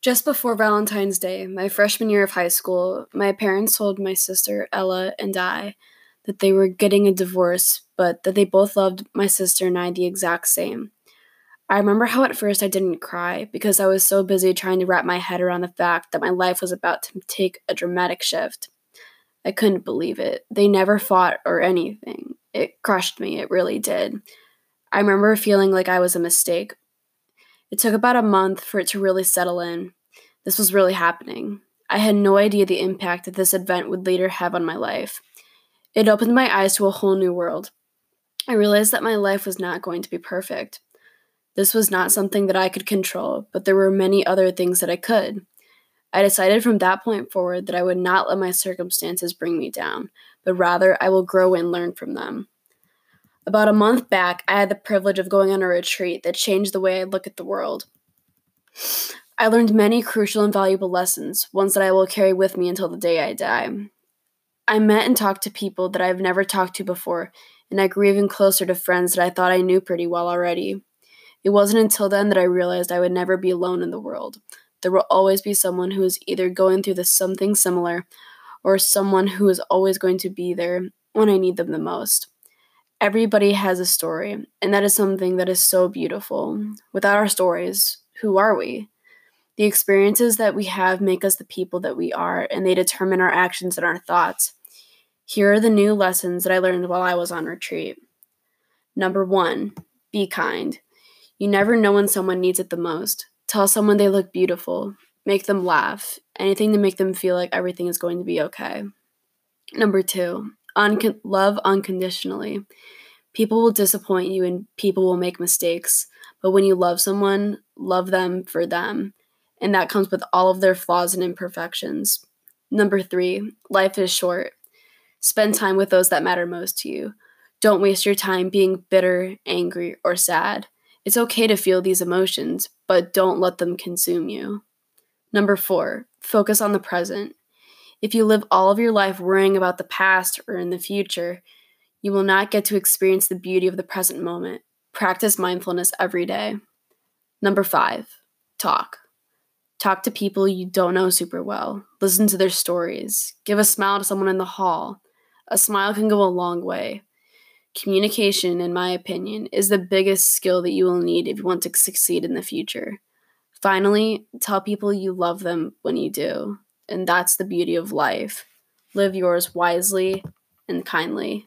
Just before Valentine's Day, my freshman year of high school, my parents told my sister Ella and I that they were getting a divorce, but that they both loved my sister and I the exact same. I remember how at first I didn't cry because I was so busy trying to wrap my head around the fact that my life was about to take a dramatic shift. I couldn't believe it. They never fought or anything. It crushed me, it really did. I remember feeling like I was a mistake. It took about a month for it to really settle in. This was really happening. I had no idea the impact that this event would later have on my life. It opened my eyes to a whole new world. I realized that my life was not going to be perfect. This was not something that I could control, but there were many other things that I could. I decided from that point forward that I would not let my circumstances bring me down, but rather I will grow and learn from them. About a month back, I had the privilege of going on a retreat that changed the way I look at the world. I learned many crucial and valuable lessons, ones that I will carry with me until the day I die. I met and talked to people that I've never talked to before, and I grew even closer to friends that I thought I knew pretty well already. It wasn't until then that I realized I would never be alone in the world. There will always be someone who is either going through this something similar or someone who is always going to be there when I need them the most. Everybody has a story, and that is something that is so beautiful. Without our stories, who are we? The experiences that we have make us the people that we are, and they determine our actions and our thoughts. Here are the new lessons that I learned while I was on retreat. Number one, be kind. You never know when someone needs it the most. Tell someone they look beautiful. Make them laugh. Anything to make them feel like everything is going to be okay. Number two, uncon- love unconditionally. People will disappoint you and people will make mistakes. But when you love someone, love them for them. And that comes with all of their flaws and imperfections. Number three, life is short. Spend time with those that matter most to you. Don't waste your time being bitter, angry, or sad. It's okay to feel these emotions, but don't let them consume you. Number four, focus on the present. If you live all of your life worrying about the past or in the future, you will not get to experience the beauty of the present moment. Practice mindfulness every day. Number five, talk. Talk to people you don't know super well. Listen to their stories. Give a smile to someone in the hall. A smile can go a long way. Communication, in my opinion, is the biggest skill that you will need if you want to succeed in the future. Finally, tell people you love them when you do. And that's the beauty of life. Live yours wisely and kindly.